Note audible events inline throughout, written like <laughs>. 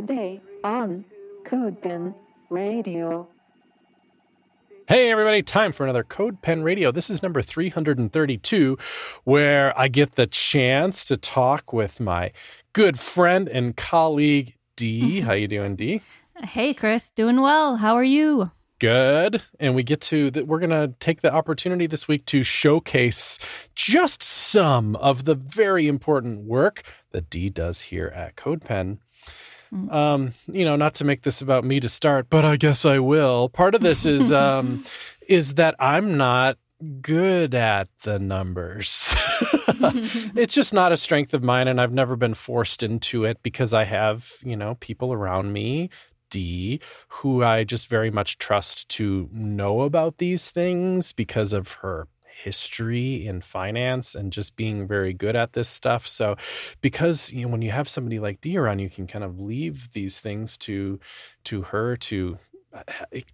today on CodePen Radio. Hey, everybody, time for another Code Pen Radio. This is number 332, where I get the chance to talk with my good friend and colleague, Dee. <laughs> How you doing, Dee? Hey, Chris. Doing well. How are you? Good. And we get to that. We're going to take the opportunity this week to showcase just some of the very important work that Dee does here at CodePen. Um, you know, not to make this about me to start, but I guess I will. Part of this is <laughs> um is that I'm not good at the numbers. <laughs> it's just not a strength of mine and I've never been forced into it because I have, you know, people around me Dee, who I just very much trust to know about these things because of her history in finance and just being very good at this stuff. So, because you know, when you have somebody like Dee around, you can kind of leave these things to to her to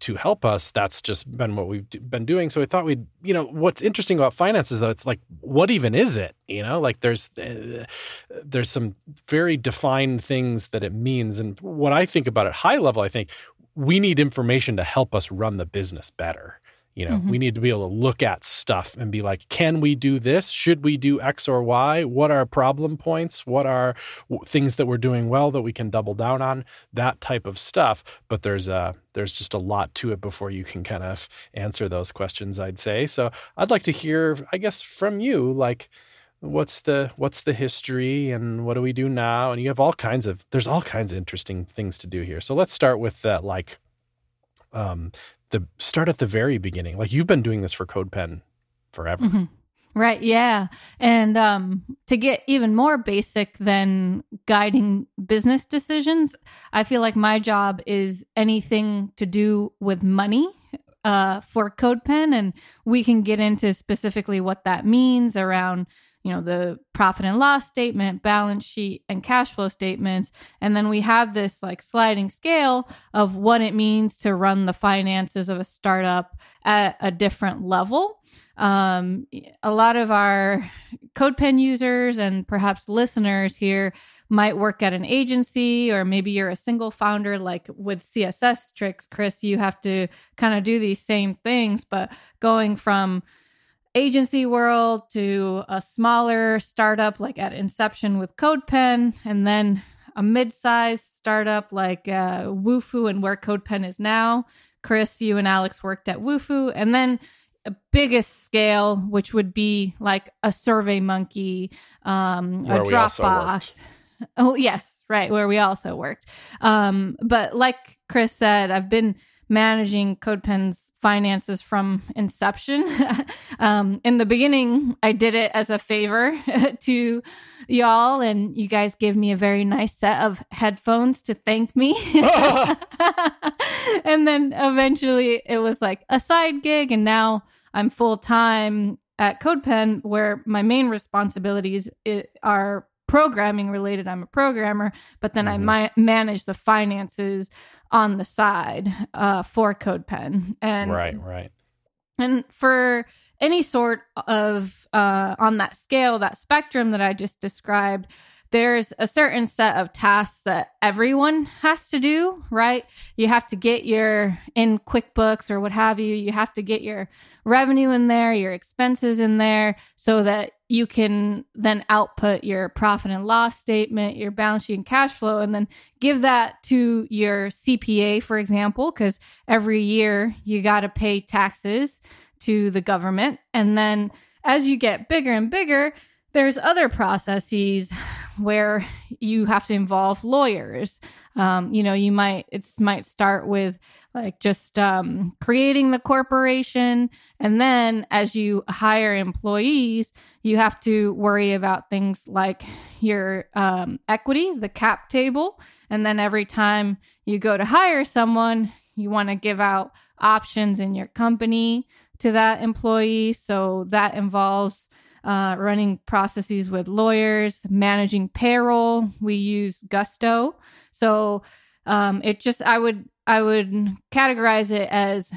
to help us. That's just been what we've been doing. So i thought we'd you know what's interesting about finance is though it's like what even is it? You know like there's uh, there's some very defined things that it means. And what i think about at high level i think we need information to help us run the business better you know, Mhm. we need to be able to look at stuff and be like, can we do this? Should we do X or Y? What are problem points? What are w- things that we're doing well that we can double down on? That type of stuff. But there's a there's just a lot to it before you can kind of answer those questions. I'd say. So I'd like to hear, I guess, from you, like. What's the what's the history and what do we do now? And you have all kinds of there's all kinds of interesting things to do here. So let's start with that like um the start at the very beginning. Like you've been doing this for CodePen forever. Mhm. Right. Yeah. And um, to get even more basic than guiding business decisions, I feel like my job is anything to do with money uh, for CodePen. And we can get into specifically what that means around, you know, the profit and loss statement, balance sheet, and cash flow statements. And then we have this like sliding scale of what it means to run the finances of a startup at a different level um, a lot of our CodePen users and perhaps listeners here might work at an agency, or maybe you're a single founder, like with CSS tricks, Chris. You have to kind of do these same things, but going from agency world to a smaller startup like at inception with CodePen, and then a mid-sized startup like uh, Wufoo and where CodePen is now. Chris, you and Alex worked at Wufoo, and then a biggest scale, which would be like a Survey Monkey, um, a Where we also Dropbox. Oh yes, right, where we also worked. Um, but like Chris said, I've been managing CodePen's finances from inception. <laughs> um, in the beginning, I did it as a favor <laughs> to y'all, and you guys gave me a very nice set of headphones to thank me. <laughs> and then eventually it was like a side gig, and now I'm full time at CodePen, where my main responsibilities are programming related. I'm a programmer, but then I Mhm. mi- manage the finances on the side uh, for CodePen. And right, right. and for any sort of uh, on that scale, that spectrum that I just described, there's a certain set of tasks that everyone has to do, right? You have to get your in QuickBooks or what have you, you have to get your revenue in there, your expenses in there, so that you can then output your profit and loss statement, your balance sheet and cash flow, and then give that to your CPA, for example, because every year you got to pay taxes to the government. And then as you get bigger and bigger, there's other processes where you have to involve lawyers. Um, you know, you might it might start with like just um, creating the corporation, and then as you hire employees, you have to worry about things like your um, equity, the cap table, and then every time you go to hire someone, you want to give out options in your company to that employee. So that involves uh, running processes with lawyers, managing payroll. We use Gusto. So um, it just I would I would categorize it as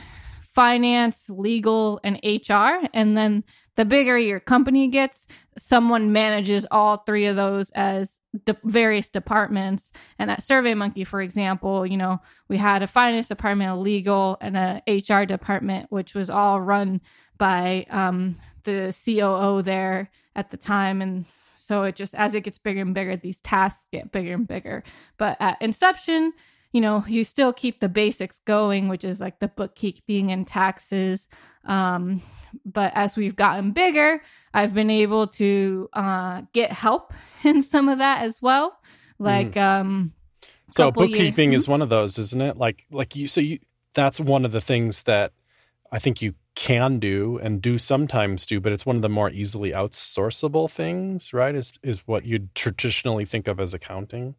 finance, legal, and HR, and then the bigger your company gets, someone manages all three of those as de- various departments. And at SurveyMonkey, for example, you know, we had a finance department, a legal, and a HR department, which was all run by um, the COO there at the time. And so it just, as it gets bigger and bigger, these tasks get bigger and bigger. But at inception, you know, you still keep the basics going, which is like the bookkeeping and taxes. Um, but as we've gotten bigger, I've been able to uh, get help <laughs> in some of that as well. Like, mm. um, so bookkeeping years. is one of those, isn't it? Like, like you, so you, that's one of the things that I think you can do and do sometimes do, but it's one of the more easily outsourceable things, right? Is is what you'd traditionally think of as accounting.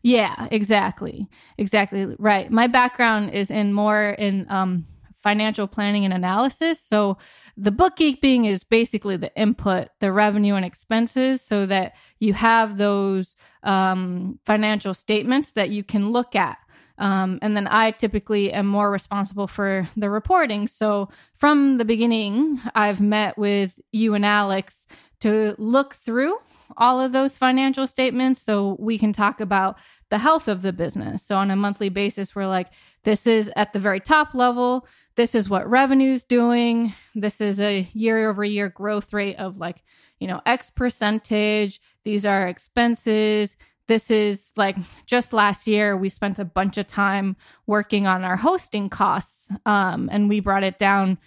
Yeah, exactly. Exactly right. My background is in more in um, financial planning and analysis. So the bookkeeping is basically the input, the revenue and expenses, so that you have those um, financial statements that you can look at. Um, and then I typically am more responsible for the reporting. So from the beginning, I've met with you and Alex to look through all of those financial statements so we can talk about the health of the business. So on a monthly basis, we're like, this is at the very top level. This is what revenue's doing. This is a year over year growth rate of like, you know, X percentage. These are expenses. This is like just last year, we spent a bunch of time working on our hosting costs um, and we brought it down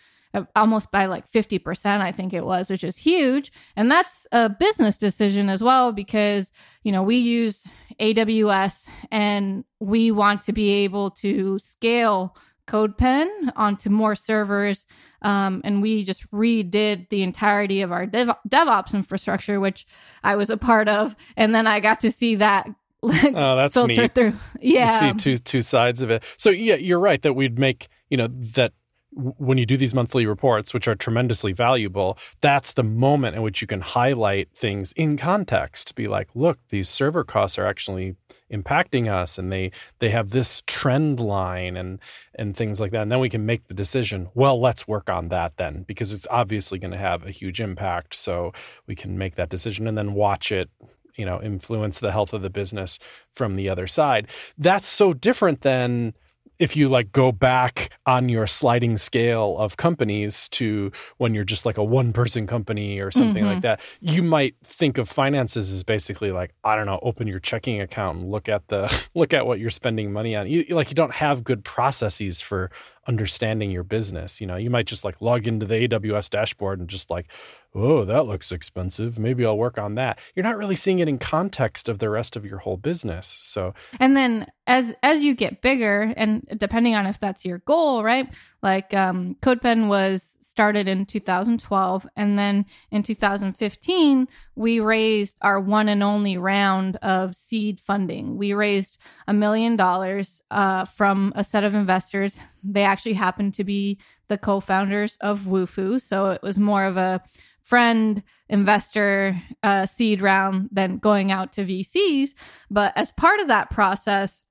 almost by like 50%, I think it was, which is huge. And that's a business decision as well because, you know, we use AWS and we want to be able to scale CodePen onto more servers. Um, and we just redid the entirety of our dev- DevOps infrastructure, which I was a part of. And then I got to see that like, oh, that's filter neat. through. Yeah. <laughs> You see two two sides of it. So yeah, you're right that we'd make, you know, that when you do these monthly reports, which are tremendously valuable, that's the moment in which you can highlight things in context. Be like, look, these server costs are actually impacting us, and they they have this trend line and and things like that. And then we can make the decision. Well, let's work on that then, because it's obviously going to have a huge impact. So we can make that decision and then watch it you know influence the health of the business from the other side that's so different than if you like go back on your sliding scale of companies to when you're just like a one person company or something mm-hmm. like that you might think of finances as basically like i don't know open your checking account and look at the <laughs> look at what you're spending money on you like you don't have good processes for understanding your business you know you might just like log into the aws dashboard and just like oh, that looks expensive. Maybe I'll work on that. You're not really seeing it in context of the rest of your whole business. So And then as as you get bigger and depending on if that's your goal, right? Like um CodePen was started in 2012 and then in 2015 we raised our one and only round of seed funding. We raised a million dollars uh from a set of investors. They actually happened to be the co-founders of Wufoo, so it was more of a friend investor uh, seed round than going out to VCs. But as part of that process,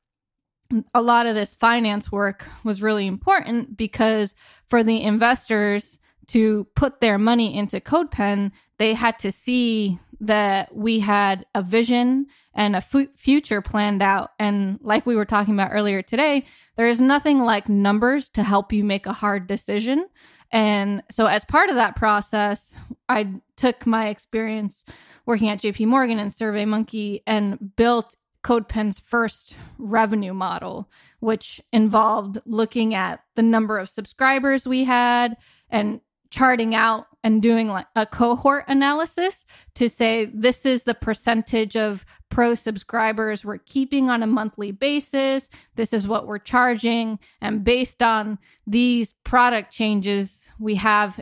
a lot of this finance work was really important because for the investors to put their money into CodePen, they had to see that we had a vision and a f- future planned out. And like we were talking about earlier today, there is nothing like numbers to help you make a hard decision. And so, as part of that process, I took my experience working at JP Morgan and SurveyMonkey and built CodePen's first revenue model, which involved looking at the number of subscribers we had and charting out and doing like a cohort analysis to say this is the percentage of pro subscribers we're keeping on a monthly basis this is what we're charging and based on these product changes we have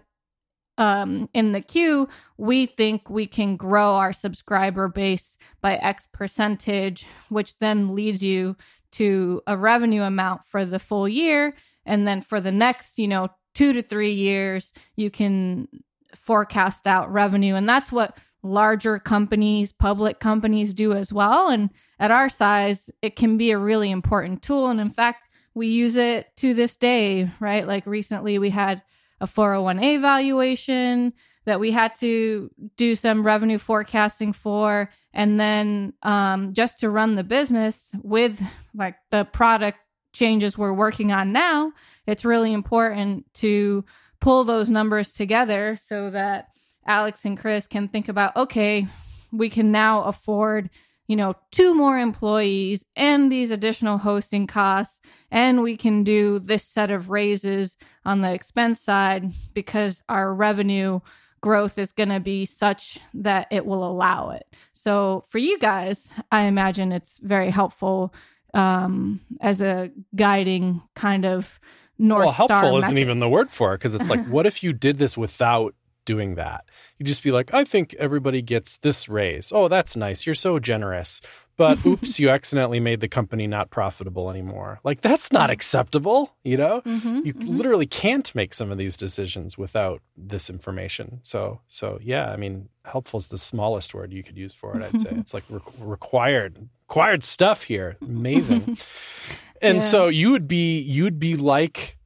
um, in the queue, we think we can grow our subscriber base by X percentage, which then leads you to a revenue amount for the full year. And then for the next, you know, two to three years, you can forecast out revenue. And that's what larger companies, public companies do as well. And at our size, it can be a really important tool. And in fact, we use it to this day, right? Like recently we had a 401a valuation that we had to do some revenue forecasting for. And then um, just to run the business with like the product changes we're working on now, it's really important to pull those numbers together so that Alex and Chris can think about okay, we can now afford you know, two more employees and these additional hosting costs. And we can do this set of raises on the expense side because our revenue growth is going to be such that it will allow it. So for you guys, I imagine it's very helpful um, as a guiding kind of north well, helpful star isn't even the word for it because it's like, <laughs> what if you did this without doing that? You'd just be like, I think everybody gets this raise. Oh, that's nice. You're so generous. But <laughs> oops, you accidentally made the company not profitable anymore. Like that's not acceptable, you know? Mhm, You mhm. literally can't make some of these decisions without this information. So, so yeah, I mean, helpful is the smallest word you could use for it. I'd say <laughs> it's like re- required, required stuff here. Amazing. <laughs> and Yeah. so you would be, you'd be like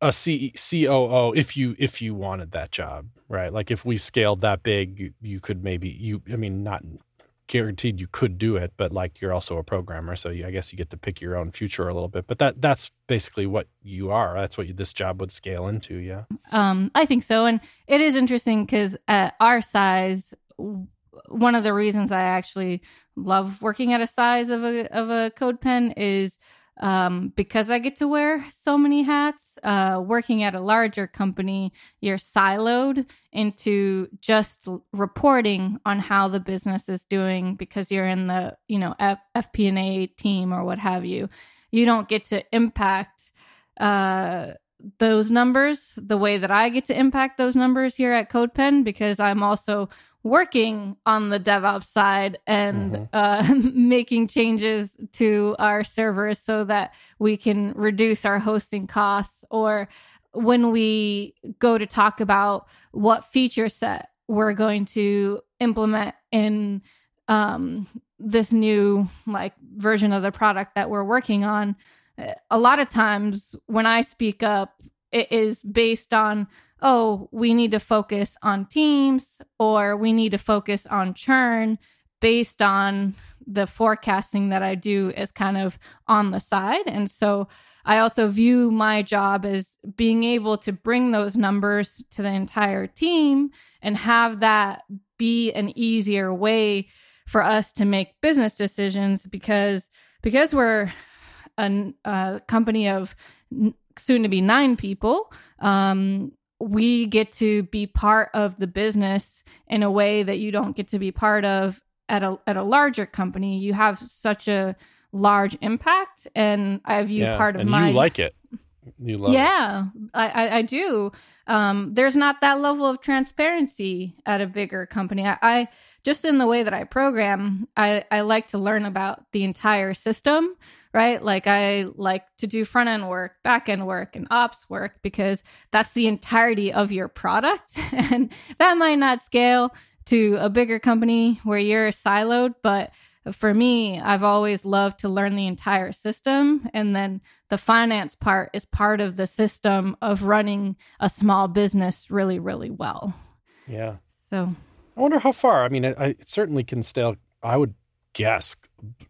a C- COO if you if you wanted that job, right? Like if we scaled that big, you, you could maybe you. I mean, not guaranteed you could do it, but like you're also a programmer, so you, I guess you get to pick your own future a little bit. But that that's basically what you are. That's what you, this job would scale into. Yeah. Um, I think so, and it is interesting because at our size, one of the reasons I actually love working at a size of a of a code pen is um, because I get to wear so many hats. Uh, working at a larger company, you're siloed into just reporting on how the business is doing because you're in the you know F- FP&A team or what have you. You don't get to impact uh, those numbers the way that I get to impact those numbers here at CodePen because I'm also working on the DevOps side and Mhm. uh, <laughs> making changes to our servers so that we can reduce our hosting costs or when we go to talk about what feature set we're going to implement in um, this new like version of the product that we're working on a lot of times when I speak up, it is based on, oh, we need to focus on teams or we need to focus on churn based on the forecasting that I do as kind of on the side. And so I also view my job as being able to bring those numbers to the entire team and have that be an easier way for us to make business decisions because because we're a, a company of soon to be nine people, um, we get to be part of the business in a way that you don't get to be part of at a at a larger company. You have such a large impact, and I view yeah. part of and my you like it. You love it. yeah, I, I, I do. Um, there's not that level of transparency at a bigger company. I, I just in the way that I program, I, I like to learn about the entire system, right? Like I like to do front end work, back end work, and ops work because that's the entirety of your product. <laughs> and that might not scale to a bigger company where you're siloed, but for me, I've always loved to learn the entire system. And then the finance part is part of the system of running a small business really, really well. Yeah. So, I wonder how far. I mean, it, I, it certainly can still. I would guess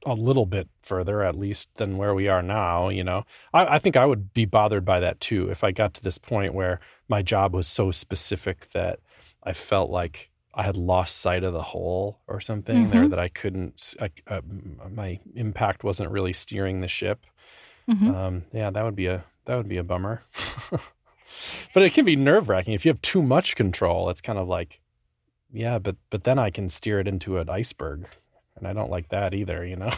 a little bit further, at least, than where we are now. You know, I, I think I would be bothered by that too if I got to this point where my job was so specific that I felt like I had lost sight of the whole or something there Mhm. that I couldn't. I, uh, my impact wasn't really steering the ship. mhm. Um, yeah, that would be a that would be a bummer. <laughs> but it can be nerve wracking if you have too much control. It's kind of like, yeah, but but then I can steer it into an iceberg, and I don't like that either. You know.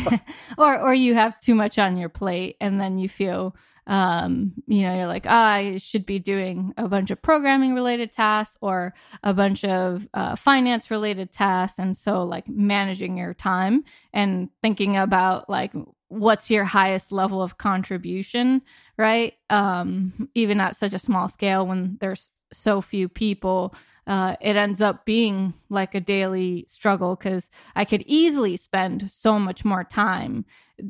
<laughs> or or you have too much on your plate and then you feel um you know you're like ah, i should be doing a bunch of programming related tasks or a bunch of uh, finance related tasks and so like managing your time and thinking about like what's your highest level of contribution right um even at such a small scale when there's so few people uh, it ends up being like a daily struggle because I could easily spend so much more time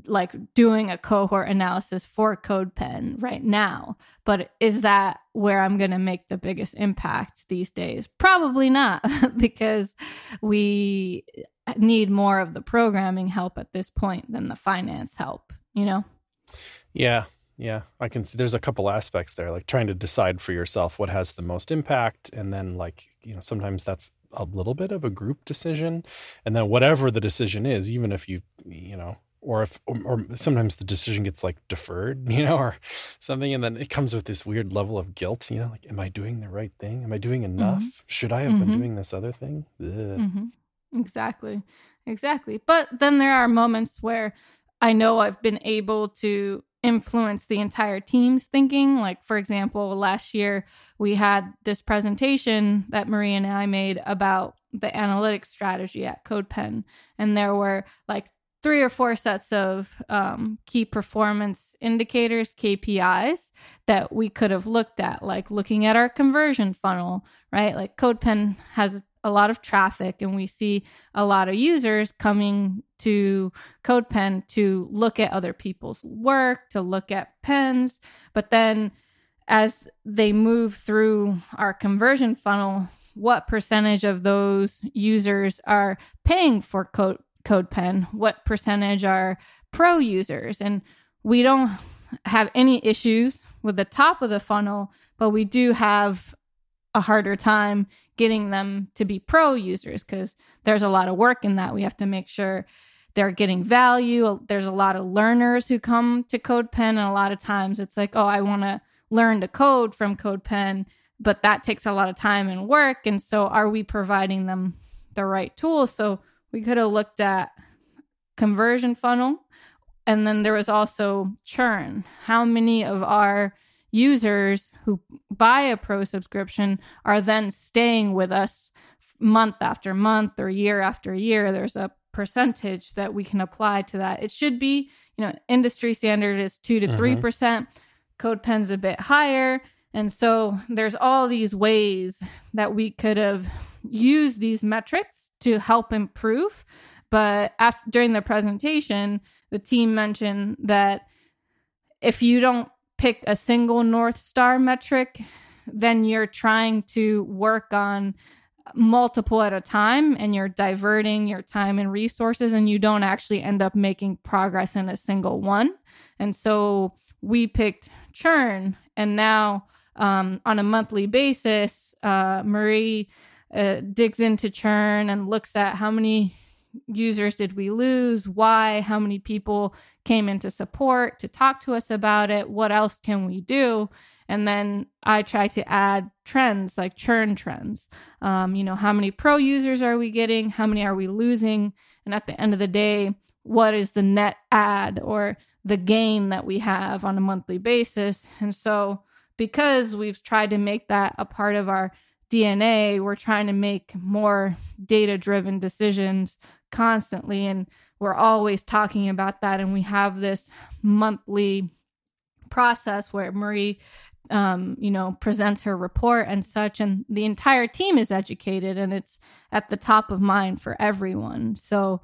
like doing a cohort analysis for CodePen right now. But is that where I'm going to make the biggest impact these days? Probably not <laughs> because we need more of the programming help at this point than the finance help, you know? Yeah. Yeah. I can see there's a couple aspects there, like trying to decide for yourself what has the most impact. And then, like, you know, sometimes that's a little bit of a group decision. And then, whatever the decision is, even if you, you know, or if or, or, sometimes the decision gets like deferred <laughs> you know or something and then it comes with this weird level of guilt you know like am i doing the right thing am i doing enough mm-hmm. should i have mm-hmm. been doing this other thing mm-hmm. exactly exactly but then there are moments where i know i've been able to influence the entire team's thinking like for example last year we had this presentation that marie and i made about the analytics strategy at codepen and there were like three or four sets of um, key performance indicators, KPIs, that we could have looked at, like looking at our conversion funnel, right? Like CodePen has a lot of traffic, and we see a lot of users coming to CodePen to look at other people's work, to look at pens. But then as they move through our conversion funnel, what percentage of those users are paying for code CodePen, what percentage are pro users. And we don't have any issues with the top of the funnel, but we do have a harder time getting them to be pro users because there's a lot of work in that. We have to make sure they're getting value. There's a lot of learners who come to CodePen, and a lot of times it's like, oh, I want to learn to code from CodePen, but that takes a lot of time and work. And so, are we providing them the right tools? So, we could have looked at conversion funnel and then there was also churn how many of our users who buy a pro subscription are then staying with us month after month or year after year there's a percentage that we can apply to that it should be you know industry standard is 2 to 3 mm-hmm. percent CodePen's a bit higher and so there's all these ways that we could have used these metrics to help improve. But after, during the presentation, the team mentioned that if you don't pick a single North Star metric, then you're trying to work on multiple at a time and you're diverting your time and resources and you don't actually end up making progress in a single one. And so we picked churn and now um, on a monthly basis, uh, Marie uh, digs into churn and looks at how many users did we lose, why, how many people came into support to talk to us about it, what else can we do? And then I try to add trends like churn trends. Um, you know, how many pro users are we getting? How many are we losing? And at the end of the day, what is the net add or the gain that we have on a monthly basis? And so, because we've tried to make that a part of our DNA, we're trying to make more data driven decisions constantly. And we're always talking about that. And we have this monthly process where Marie, um, you know, presents her report and such. And the entire team is educated and it's at the top of mind for everyone. So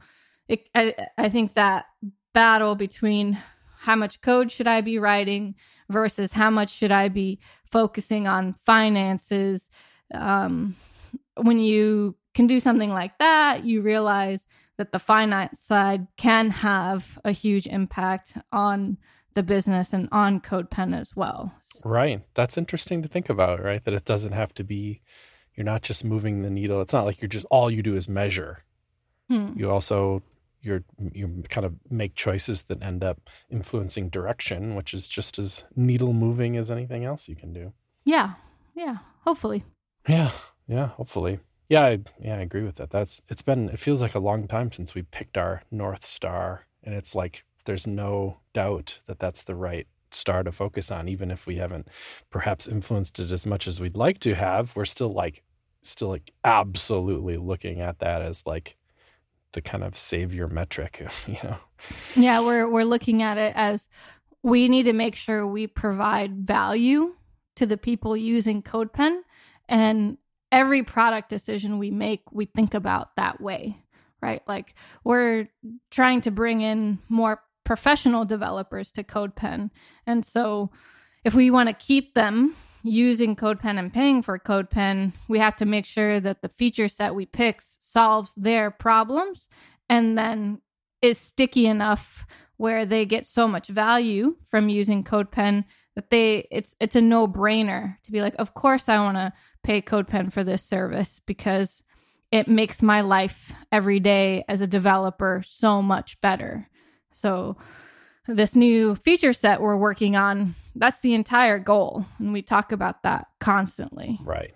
it, I, I think that battle between how much code should I be writing versus how much should I be focusing on finances um, when you can do something like that, you realize that the finance side can have a huge impact on the business and on CodePen as well. Right. That's interesting to think about, right? That it doesn't have to be, you're not just moving the needle. It's not like you're just, all you do is measure. Hmm. You also, you're, you kind of make choices that end up influencing direction, which is just as needle moving as anything else you can do. Yeah. Yeah. Hopefully. Yeah, yeah, hopefully. Yeah, I, yeah, I agree with that. That's it's been it feels like a long time since we picked our north star, and it's like there's no doubt that that's the right star to focus on, even if we haven't perhaps influenced it as much as we'd like to have. We're still like still like absolutely looking at that as like the kind of savior metric, <laughs> you know. Yeah, we're we're looking at it as we need to make sure we provide value to the people using CodePen and every product decision we make, we think about that way, right? Like we're trying to bring in more professional developers to CodePen. And so if we want to keep them using CodePen and paying for CodePen, we have to make sure that the feature set we pick solves their problems and then is sticky enough where they get so much value from using CodePen that they it's it's a no-brainer to be like, of course I want to pay CodePen for this service because it makes my life every day as a developer so much better. So this new feature set we're working on, that's the entire goal. And we talk about that constantly. Right.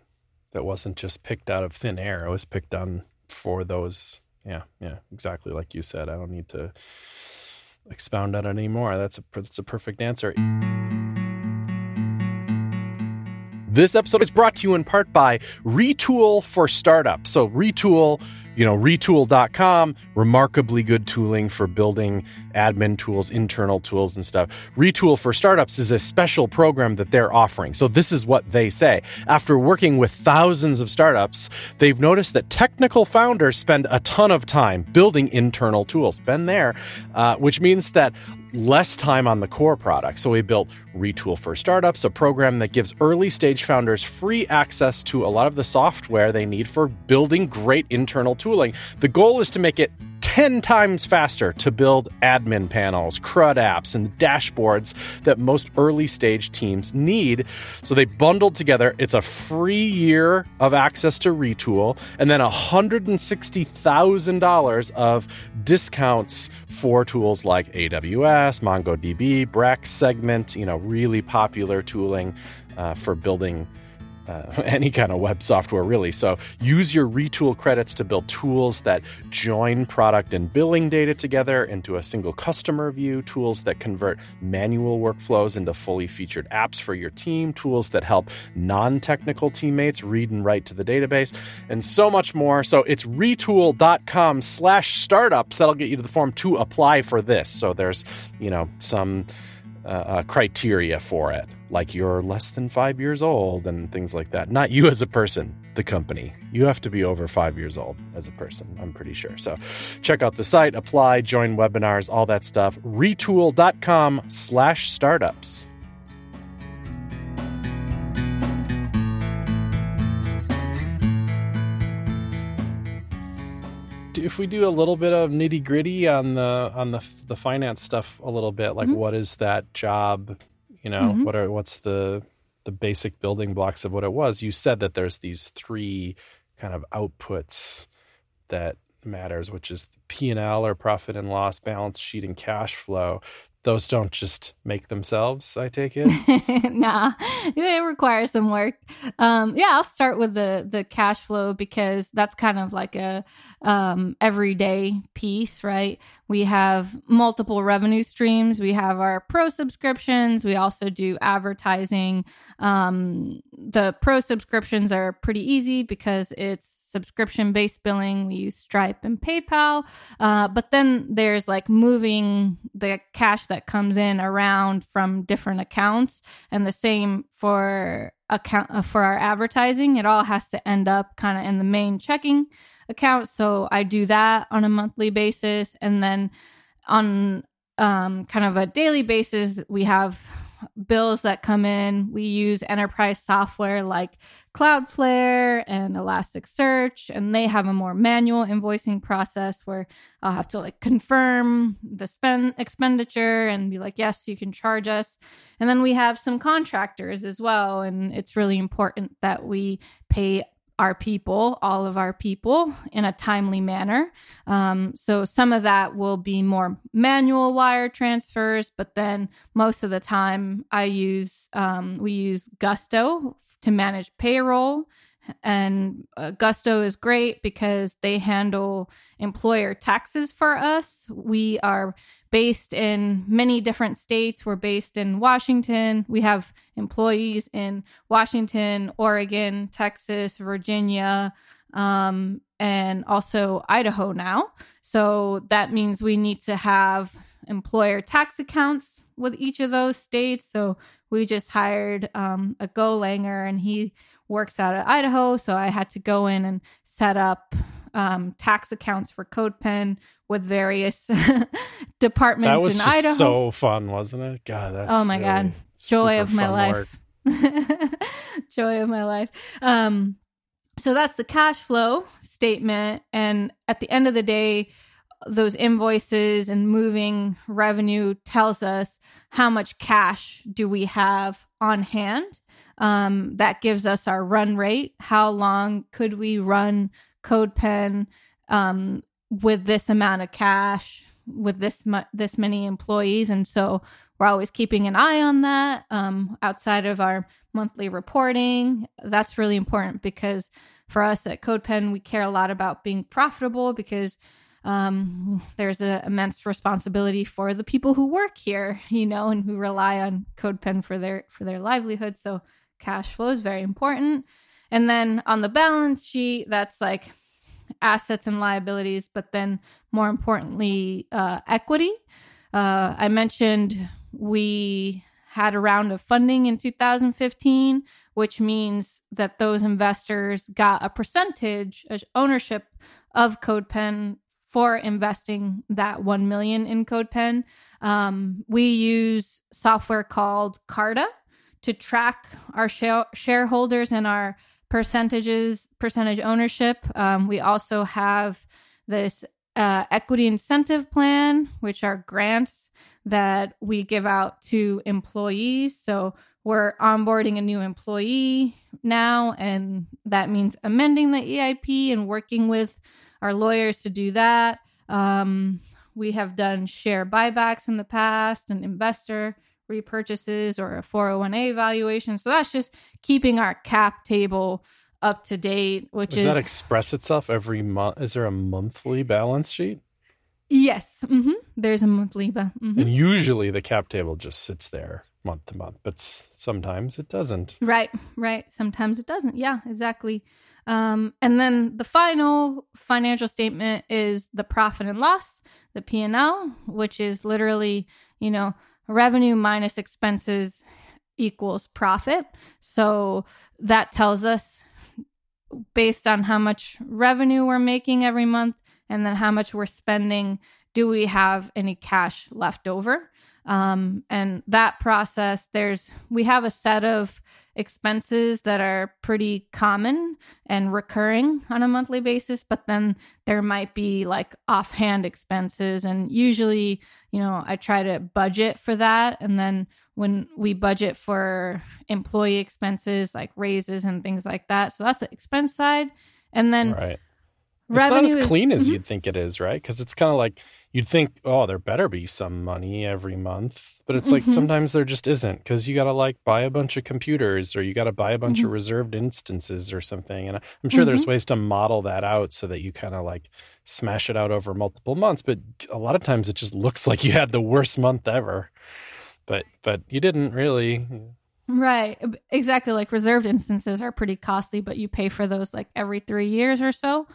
That wasn't just picked out of thin air. It was picked on for those. Yeah, yeah, exactly like you said. I don't need to expound on it anymore. That's a that's a perfect answer. This episode is brought to you in part by Retool for Startups. So, Retool, you know, retool.com, remarkably good tooling for building admin tools, internal tools, and stuff. Retool for Startups is a special program that they're offering. So, this is what they say. After working with thousands of startups, they've noticed that technical founders spend a ton of time building internal tools. Been there, uh, which means that less time on the core product. So we built Retool for Startups, a program that gives early stage founders free access to a lot of the software they need for building great internal tooling. The goal is to make it 10 times faster to build admin panels, CRUD apps, and dashboards that most early stage teams need. So they bundled together. It's a free year of access to Retool and then $160,000 of discounts for tools like AWS, MongoDB, Brex, Segment, you know, really popular tooling uh, for building uh, <laughs> any kind of web software, really. So use your retool credits to build tools that join product and billing data together into a single customer view, tools that convert manual workflows into fully featured apps for your team, tools that help non technical teammates read and write to the database, and so much more. So it's retool.com slash startups that'll get you to the form to apply for this. So there's, you know, some criteria for it, like you're less than five years old and things like that. Not you as a person, the company. You have to be over five years old as a person, I'm pretty sure. So check out the site, apply, join webinars, all that stuff. Retool.com slash startups. If we do a little bit of nitty gritty on the on the the finance stuff a little bit, like Mhm. what is that job? You know, Mhm. what are what's the the basic building blocks of what it was? You said that there's these three kind of outputs that matters, which is P and L or profit and loss, balance sheet, and cash flow. Those don't just make themselves. I take it. <laughs> nah, it requires some work. Um, yeah, I'll start with the the cash flow because that's kind of like a um, everyday piece, right? We have multiple revenue streams. We have our pro subscriptions. We also do advertising. Um, the pro subscriptions are pretty easy because it's subscription based billing. We use Stripe and PayPal. Uh, but then there's like moving the cash that comes in around from different accounts, and the same for account uh, for our advertising. It all has to end up kind of in the main checking account. So I do that on a monthly basis, and then on um, kind of a daily basis, we have bills that come in. We use enterprise software like Cloudflare and Elasticsearch, and they have a more manual invoicing process where I'll have to like confirm the spend expenditure and be like, yes, you can charge us. And then we have some contractors as well, and it's really important that we pay our people, all of our people, in a timely manner. Um, so some of that will be more manual wire transfers, but then most of the time I use um, we use Gusto to manage payroll. And uh, Gusto is great because they handle employer taxes for us. We are based in many different states. We're based in Washington. We have employees in Washington, Oregon, Texas, Virginia, um, and also Idaho now. So that means we need to have employer tax accounts with each of those states. So we just hired um, a Golanger and he works out of Idaho. So I had to go in and set up um, tax accounts for CodePen with various <laughs> departments in Idaho. that was in Idaho. so fun, wasn't it? God, that's Oh my God. Joy of my life. <laughs> joy of my life. Um, so that's the cash flow statement. And at the end of the day, those invoices and moving revenue tells us how much cash do we have on hand. Um, that gives us our run rate. How long could we run CodePen um, with this amount of cash, with this mu- this many employees? And so we're always keeping an eye on that um, outside of our monthly reporting. That's really important because for us at CodePen, we care a lot about being profitable because um, there's an immense responsibility for the people who work here, you know, and who rely on CodePen for their for their livelihood. So cash flow is very important. And then on the balance sheet, that's like assets and liabilities, but then more importantly, uh, equity. Uh, I mentioned we had a round of funding in 2015, which means that those investors got a percentage of ownership of CodePen for investing that 1 million in CodePen. Um, we use software called Carta to track our shareholders and our percentages, percentage ownership. Um, we also have this uh, equity incentive plan, which are grants that we give out to employees. So we're onboarding a new employee now, and that means amending the EIP and working with our lawyers to do that. Um, we have done share buybacks in the past and investor repurchases or a 401a valuation. So that's just keeping our cap table up to date, which Does is that express itself every month? Is there a monthly balance sheet? Yes. Mm-hmm. There's a monthly. Ba- mm-hmm. And usually the cap table just sits there month to month, but sometimes it doesn't. Right, right. Sometimes it doesn't. Yeah, exactly. Um, and then the final financial statement is the profit and loss, the P and L, which is literally, you know, revenue minus expenses equals profit. So that tells us based on how much revenue we're making every month and then how much we're spending. Do we have any cash left over? Um, and that process, there's we have a set of expenses that are pretty common and recurring on a monthly basis, but then there might be like offhand expenses. And usually, you know, I try to budget for that. And then when we budget for employee expenses like raises and things like that, so that's the expense side. And then right. It's not as clean is, as mm-hmm. you'd think it is, right? Because it's kind of like you'd think, oh, there better be some money every month, but it's mm-hmm. like sometimes there just isn't because you got to like buy a bunch of computers or you got to buy a bunch mm-hmm. of reserved instances or something. And I'm sure there's mm-hmm. ways to model that out so that you kind of like smash it out over multiple months. But a lot of times it just looks <laughs> like you had the worst month ever, but but you didn't really. Right. Exactly. Like reserved instances are pretty costly, but you pay for those like every three years or so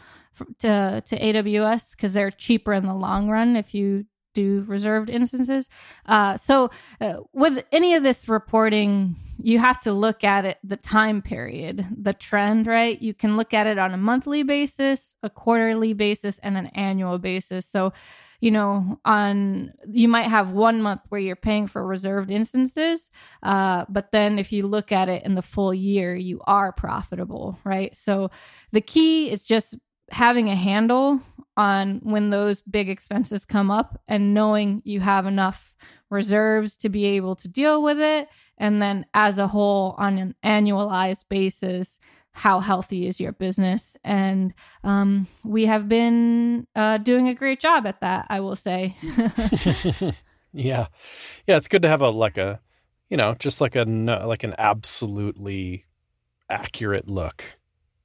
to to AWS because they're cheaper in the long run if you do reserved instances. Uh, so uh, with any of this reporting, you have to look at it the time period, the trend, right? You can look at it on a monthly basis, a quarterly basis, and an annual basis. So you know, on you might have one month where you're paying for reserved instances, uh, but then if you look at it in the full year, you are profitable, right? So the key is just having a handle on when those big expenses come up and knowing you have enough reserves to be able to deal with it. And then, as a whole, on an annualized basis, how healthy is your business? And um, we have been uh, doing a great job at that, I will say. <laughs> <laughs> yeah, yeah, it's good to have a like a, you know, just like a like an absolutely accurate look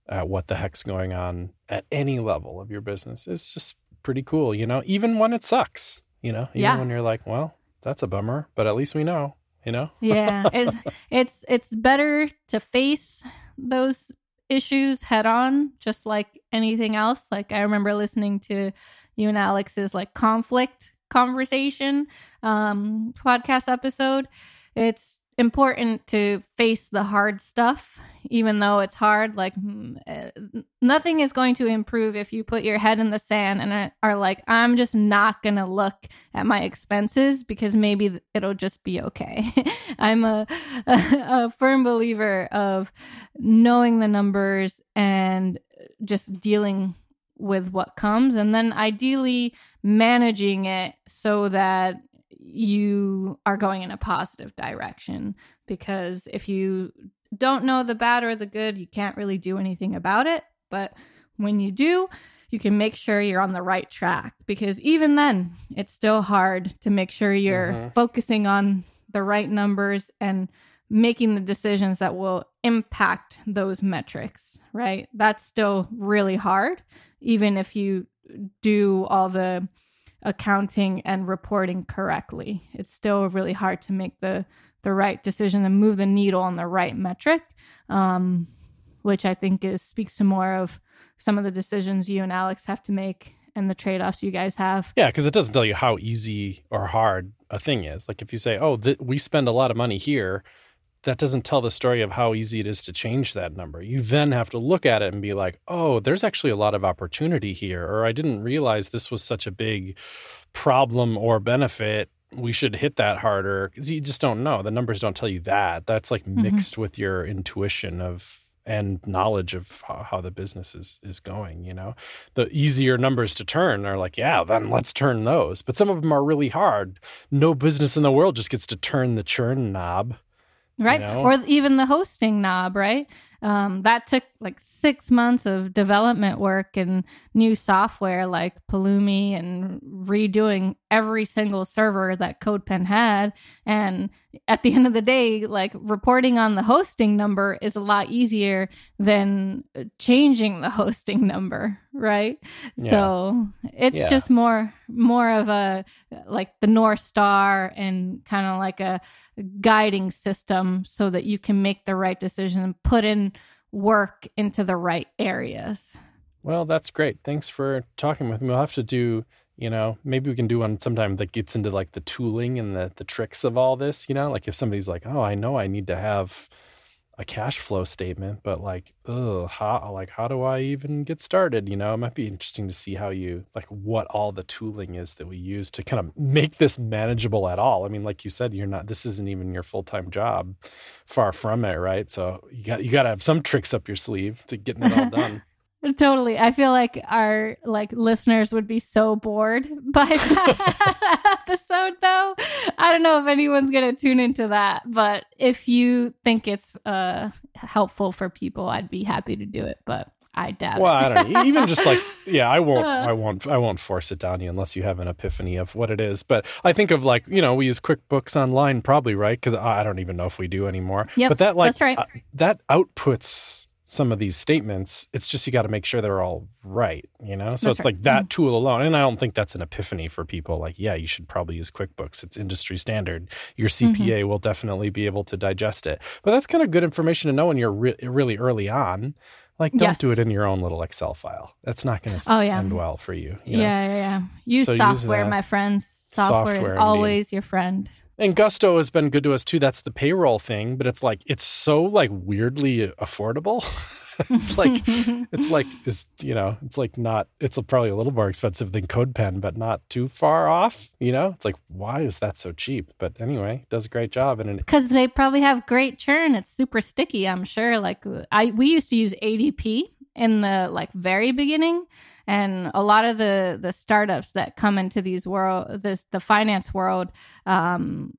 at what the heck's going on at any level of your business. It's just pretty cool, you know, even when it sucks, you know, even yeah. when you're like, well, that's a bummer, but at least we know, you know? <laughs> yeah. It's it's it's better to face those issues head on, just like anything else. Like I remember listening to you and Alex's like conflict conversation um podcast episode. It's important to face the hard stuff even though it's hard like mm, eh, nothing is going to improve if you put your head in the sand and are like i'm just not going to look at my expenses because maybe it'll just be okay. <laughs> I'm a, a, <laughs> a firm believer of knowing the numbers and just dealing with what comes and then ideally managing it so that you are going in a positive direction because if you don't know the bad or the good, you can't really do anything about it. But when you do, you can make sure you're on the right track because even then, it's still hard to make sure you're mm-hmm. focusing on the right numbers and making the decisions that will impact those metrics, right? That's still really hard, even if you do all the accounting and reporting correctly. It's still really hard to make the the right decision and move the needle on the right metric, um, which I think is speaks to more of some of the decisions you and Alex have to make and the trade offs you guys have. Yeah, because it doesn't tell you how easy or hard a thing is. Like if you say, "Oh, th- we spend a lot of money here," that doesn't tell the story of how easy it is to change that number. You then have to look at it and be like, "Oh, there's actually a lot of opportunity here," or "I didn't realize this was such a big problem or benefit." we should hit that harder because you just don't know. The numbers don't tell you that. That's like mm-hmm. mixed with your intuition of and knowledge of how, how, the business is is going. You know, the easier numbers to turn are like, yeah, then let's turn those. But some of them are really hard. No business in the world just gets to turn the churn knob, right? You know? Or even the hosting knob, right? Um, that took like six months of development work and new software like Pulumi and redoing every single server that CodePen had. And at the end of the day, like reporting on the hosting number is a lot easier than changing the <laughs> hosting number, right? Yeah. So it's yeah. just more more of a like the North Star and kind of like a guiding system so that you can make the right decision and put in work into the right areas. Well, that's great. Thanks for talking with me. We'll have to do, you know, maybe we can do one sometime that gets into like the tooling and the the tricks of all this, you know, like if somebody's like, "Oh, I know I need to have a cash flow statement, but like, oh, how like how do I even get started? You know, it might be interesting to see how you like what all the tooling is that we use to kind of make this manageable at all. I mean, like you said, you're not this isn't even your full time job, far from it, right? So you got you got to have some tricks up your sleeve to getting it all <laughs> done. Totally. I feel like our like listeners would be so bored by <laughs> that episode though. I don't know if anyone's going to tune into that, but if you think it's uh helpful for people, I'd be happy to do it, but I doubt well, it. I don't. Even just like <laughs> yeah, I won't I won't I won't force it down you unless you have an epiphany of what it is. But I think of like, you know, we use QuickBooks online probably, right? Cuz I don't even know if we do anymore. Yep, but that like that's right. uh, that outputs some of these statements it's just you got to make sure they're all right you know so that's it's right. like that mm-hmm. tool alone and i don't think that's an epiphany for people like yeah you should probably use quickbooks it's industry standard your cpa mm-hmm. will definitely be able to digest it but that's kind of good information to know when you're re- really early on like don't yes. do it in your own little excel file that's not going to oh, yeah. end well for you, you yeah, yeah yeah use so software use my friends software, software is always your friend and Gusto has been good to us too. That's the payroll thing, but it's like it's so like weirdly affordable. <laughs> <laughs> it's like it's like is you know it's like not it's probably a little more expensive than CodePen, but not too far off. You know, it's like why is that so cheap? But anyway, does a great job and because they probably have great churn. It's super sticky. I'm sure. Like I we used to use ADP in the like very beginning and a lot of the the startups that come into these world this the finance world um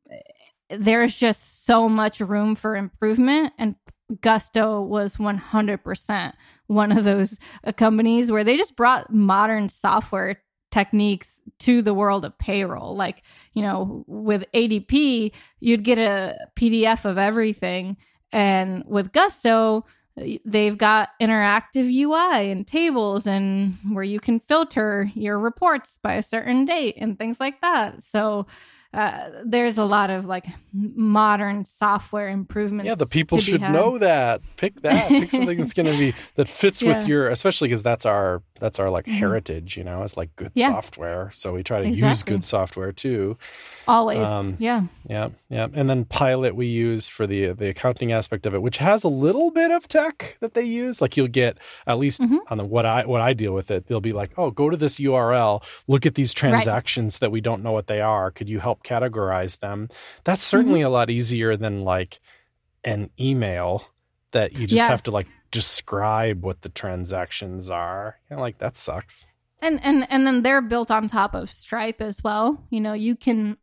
there's just so much room for improvement. And gusto was 100% one of those uh, companies where they just brought modern software techniques to the world of payroll. Like you know with adp you'd get a pdf of everything. And with gusto they've got interactive UI and tables and where you can filter your reports by a certain date and things like that. So uh, there's a lot of like modern software improvements. Yeah, the people should had. know that. Pick that. Pick <laughs> something that's going to be that fits Yeah. with your, especially because that's our that's our like Mhm. heritage. You know, it's like good Yeah. software. So we try to use good software too. Always. Um, yeah. Yeah, yeah. And then Pilot we use for the the accounting aspect of it, which has a little bit of tech that they use. Like you'll get at least Mhm. on the what I what I deal with it, they'll be like, "Oh, go to this URL, look at these transactions that we don't know what they are. Could you help categorize them?" That's Mm-hmm. certainly a lot easier than like an email that you just have to like describe what the transactions are. Know, like that sucks. And and and then they're built on top of Stripe as well. You know, you can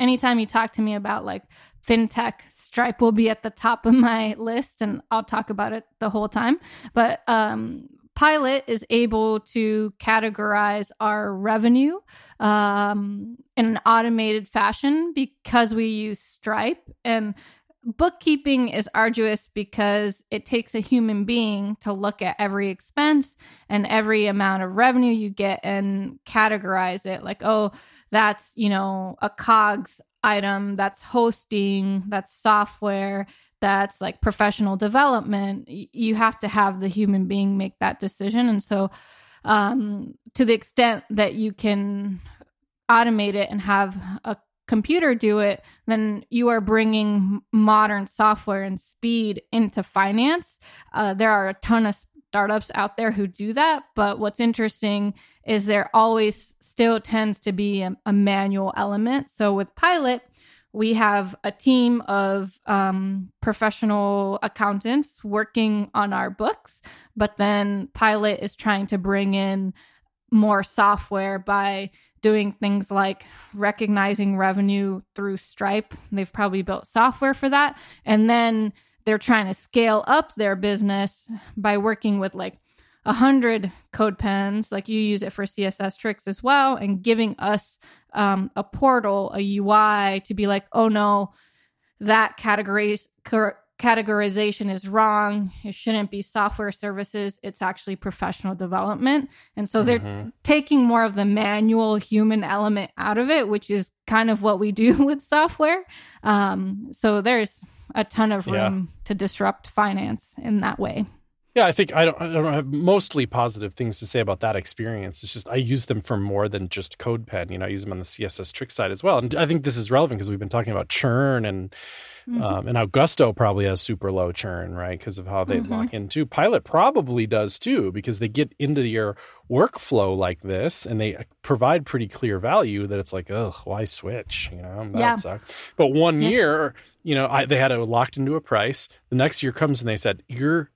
anytime you talk to me about like fintech, Stripe will be at the top of my list and I'll talk about it the whole time. But um Pilot is able to categorize our revenue um, in an automated fashion because we use Stripe. And bookkeeping is arduous because it takes a human being to look at every expense and every amount of revenue you get and categorize it like oh that's you know a cogs item that's hosting that's software that's like professional development. You have to have the human being make that decision. And so um to the extent that you can automate it and have a computer do it then you are bringing modern software and speed into finance. Uh, there are a ton of startups out there who do that but what's interesting is there always still tends to be a, a manual element so with pilot we have a team of um, professional accountants working on our books but then pilot is trying to bring in more software by doing things like recognizing revenue through Stripe. They've probably built software for that. And then they're trying to scale up their business by working with like a hundred CodePens, like you use it for CSS tricks as well, and giving us um, a portal, a UI to be like, oh no, that categories cor- categorization is wrong. It shouldn't be software services. It's actually professional development. And so they're Mhm. taking more of the manual human element out of it, which is kind of what we do <laughs> with software. Um, so there's a ton of Yeah. room to disrupt finance in that way. Yeah, I think I don't. I don't have mostly positive things to say about that experience. It's just I use them for more than just CodePen. You know, I use them on the CSS trick side as well. And I think this is relevant because we've been talking about churn and Mhm. um, and Augusto probably has super low churn, right? Because of how they Mhm. lock into. Pilot probably does too because they get into your workflow like this and they provide pretty clear value that it's like, oh, why switch? You know, that Yeah. sucks. But one Yeah. year, you know, I, they had it locked into a price. The next year comes and they said your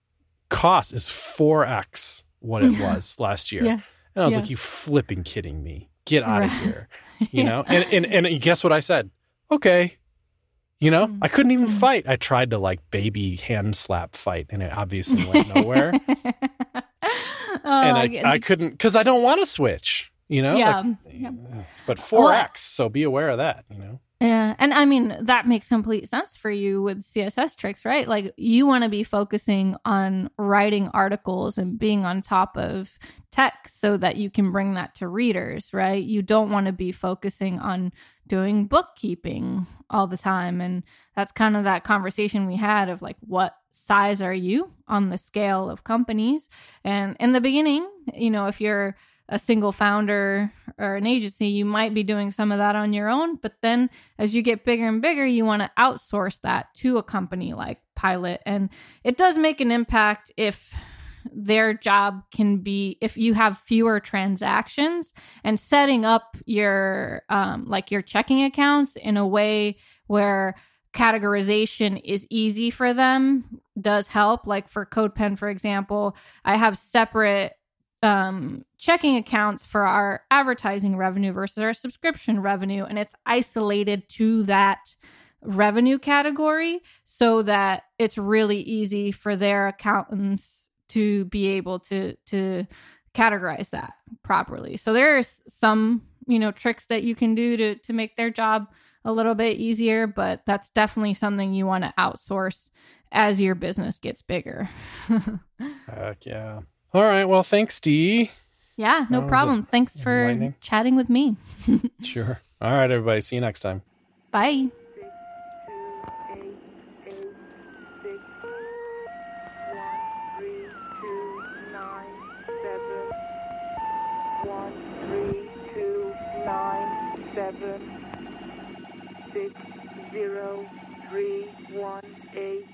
cost is 4x what it was last year. Yeah. And I was Yeah. like, you flipping kidding me. Get out of here. <laughs> You know? And, and and guess what I said? Okay. You know, Mm. I couldn't even Mm. fight. I tried to like baby hand slap fight and it obviously went nowhere. <laughs> oh, and I, I couldn't because I don't want to switch, you know? yeah, Like, yeah. But 4x, so be aware of that, you know? Yeah, and I mean that makes complete sense for you with CSS tricks, right? Like you want to be focusing on writing articles and being on top of tech so that you can bring that to readers, right? You don't want to be focusing on doing bookkeeping all the time and that's kind of that conversation we had of like what size are you on the scale of companies? And in the beginning, you know, if you're a single founder or an agency, you might be doing some of that on your own. But then as you get bigger and bigger, you want to outsource that to a company like Pilot. And it does make an impact if their job can be if you have fewer transactions and setting up your um, like your checking accounts in a way where categorization is easy for them does help like for codepen for example i have separate um, checking accounts for our advertising revenue versus our subscription revenue, and it's isolated to that revenue category so that it's really easy for their accountants to be able to to categorize that properly. So there's some you know tricks that you can do to to make their job a little bit easier, but that's definitely something you want to outsource as your business gets bigger. <laughs> Heck yeah. All right. Well, thanks, Dee. Yeah, no problem. Thanks for chatting with me. <laughs> Sure. All right, everybody. See you next time. Bye. seven six zero three one eight